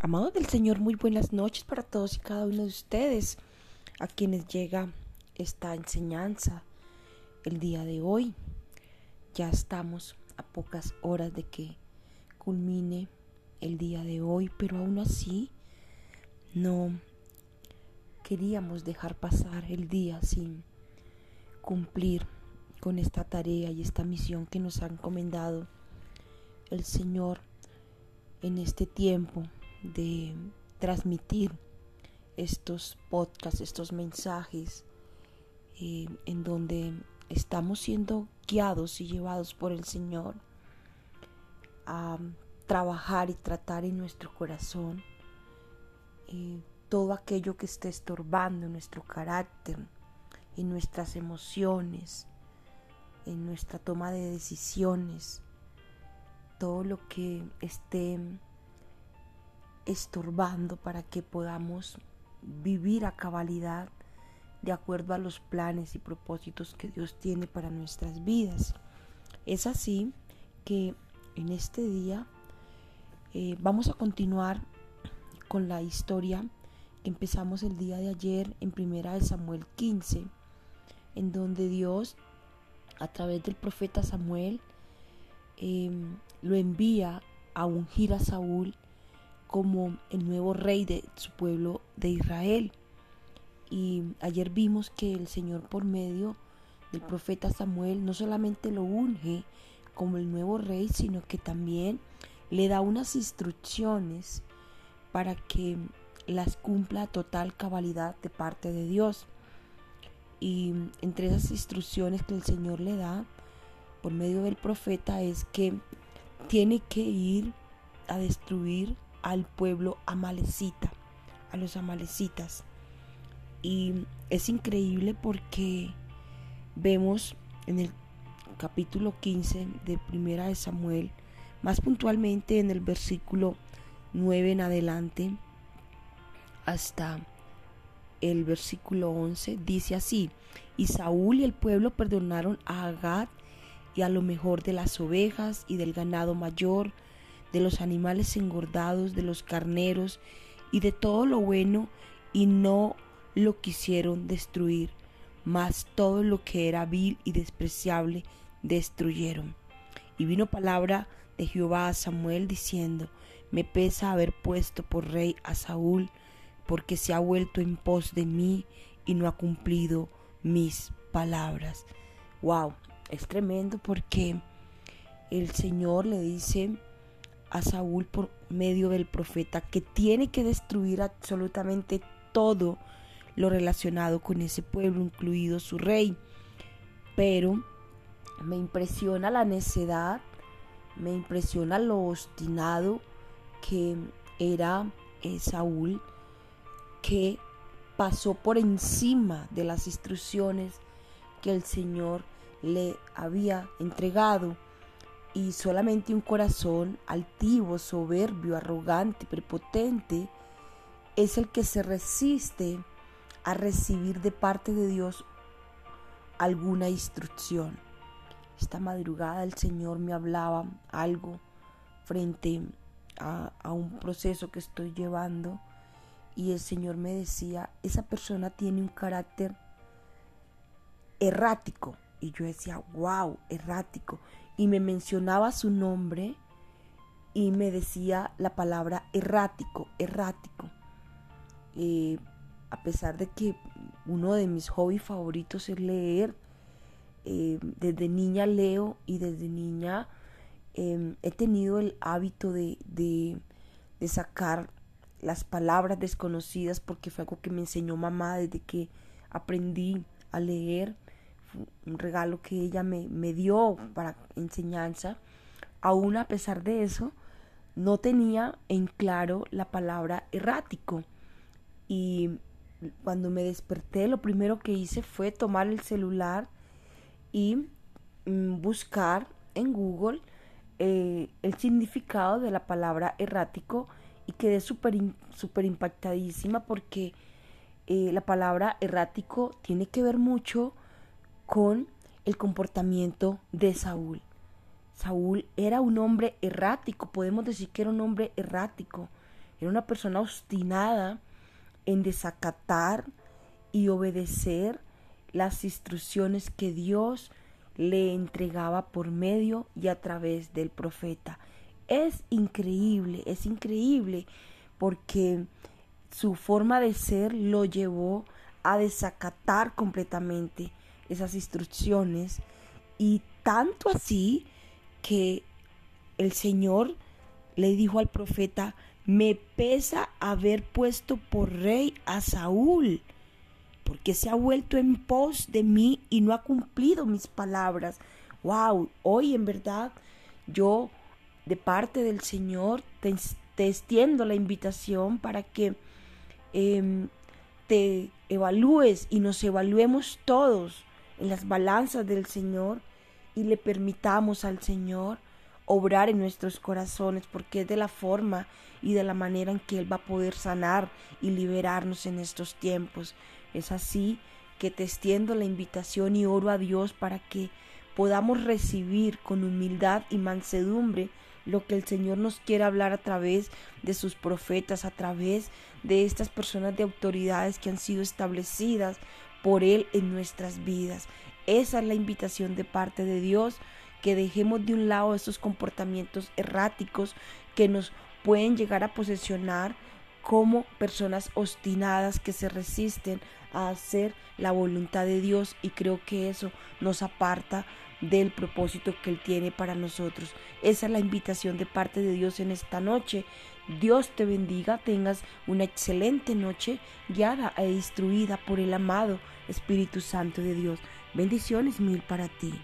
Amados del Señor, muy buenas noches para todos y cada uno de ustedes a quienes llega esta enseñanza el día de hoy. Ya estamos a pocas horas de que culmine el día de hoy, pero aún así no queríamos dejar pasar el día sin cumplir con esta tarea y esta misión que nos ha encomendado el Señor en este tiempo de transmitir estos podcasts, estos mensajes, eh, en donde estamos siendo guiados y llevados por el Señor a trabajar y tratar en nuestro corazón eh, todo aquello que esté estorbando nuestro carácter, en nuestras emociones, en nuestra toma de decisiones, todo lo que esté estorbando para que podamos vivir a cabalidad de acuerdo a los planes y propósitos que Dios tiene para nuestras vidas. Es así que en este día eh, vamos a continuar con la historia que empezamos el día de ayer en primera de Samuel 15, en donde Dios a través del profeta Samuel em, lo envía a ungir a Saúl como el nuevo rey de su pueblo de Israel. Y ayer vimos que el Señor por medio del profeta Samuel no solamente lo unge como el nuevo rey, sino que también le da unas instrucciones para que las cumpla a total cabalidad de parte de Dios. Y entre esas instrucciones que el Señor le da por medio del profeta es que tiene que ir a destruir al pueblo amalecita, a los amalecitas. Y es increíble porque vemos en el capítulo 15 de Primera de Samuel, más puntualmente en el versículo 9 en adelante hasta el versículo 11, dice así, y Saúl y el pueblo perdonaron a Agad y a lo mejor de las ovejas y del ganado mayor, de los animales engordados, de los carneros y de todo lo bueno, y no lo quisieron destruir, mas todo lo que era vil y despreciable destruyeron. Y vino palabra de Jehová a Samuel diciendo, me pesa haber puesto por rey a Saúl, porque se ha vuelto en pos de mí y no ha cumplido mis palabras. Wow, es tremendo porque el Señor le dice a Saúl por medio del profeta que tiene que destruir absolutamente todo lo relacionado con ese pueblo, incluido su rey. Pero me impresiona la necedad, me impresiona lo obstinado que era eh, Saúl, que pasó por encima de las instrucciones que el Señor le había entregado y solamente un corazón altivo, soberbio, arrogante, prepotente es el que se resiste a recibir de parte de Dios alguna instrucción. Esta madrugada el Señor me hablaba algo frente a, un proceso que estoy llevando y el Señor me decía, esa persona tiene un carácter errático. Y yo decía, wow, errático y me mencionaba su nombre y me decía la palabra errático, errático. Eh, a pesar de que uno de mis hobbies favoritos es leer, eh, desde niña leo y desde niña em, he tenido el hábito de, de, de sacar las palabras desconocidas porque fue algo que me enseñó mamá desde que aprendí a leer un regalo que ella me, me dio para enseñanza, aún a pesar de eso, no tenía en claro la palabra errático. Y cuando me desperté, lo primero que hice fue tomar el celular y mm, buscar en Google eh, el significado de la palabra errático y quedé súper super impactadísima porque eh, la palabra errático tiene que ver mucho con el comportamiento de Saúl. Saúl era un hombre errático, podemos decir que era un hombre errático, Era una persona obstinada en desacatar y obedecer las instrucciones que Dios le entregaba por medio y a través del profeta. Es increíble, es increíble porque su forma de ser lo llevó a desacatar completamente esas instrucciones y tanto así que el Señor le dijo al profeta, me pesa haber puesto por rey a Saúl, porque se ha vuelto en pos de mí y no ha cumplido mis palabras. Wow, hoy en verdad yo de parte del Señor te, extiendo la invitación para que em, te evalúes y nos evaluemos todos en las balanzas del Señor y le permitamos al Señor obrar en nuestros corazones, porque es de la forma y de la manera en que Él va a poder sanar y liberarnos en estos tiempos. Es así que te extiendo la invitación y oro a Dios para que podamos recibir con humildad y mansedumbre lo que el Señor nos quiere hablar a través de sus profetas, a través de estas personas de autoridades que han sido establecidas por Él en nuestras vidas. Esa es la invitación de parte de Dios, que dejemos de un lado esos comportamientos erráticos que nos pueden llegar a posesionar como personas obstinadas que se resisten a hacer la voluntad de Dios y creo que eso nos aparta del propósito que Él tiene para nosotros. Esa es la invitación de parte de Dios en esta noche. Dios te bendiga, tengas una excelente noche guiada e instruida por el amado Espíritu Santo de Dios. Bendiciones mil para ti.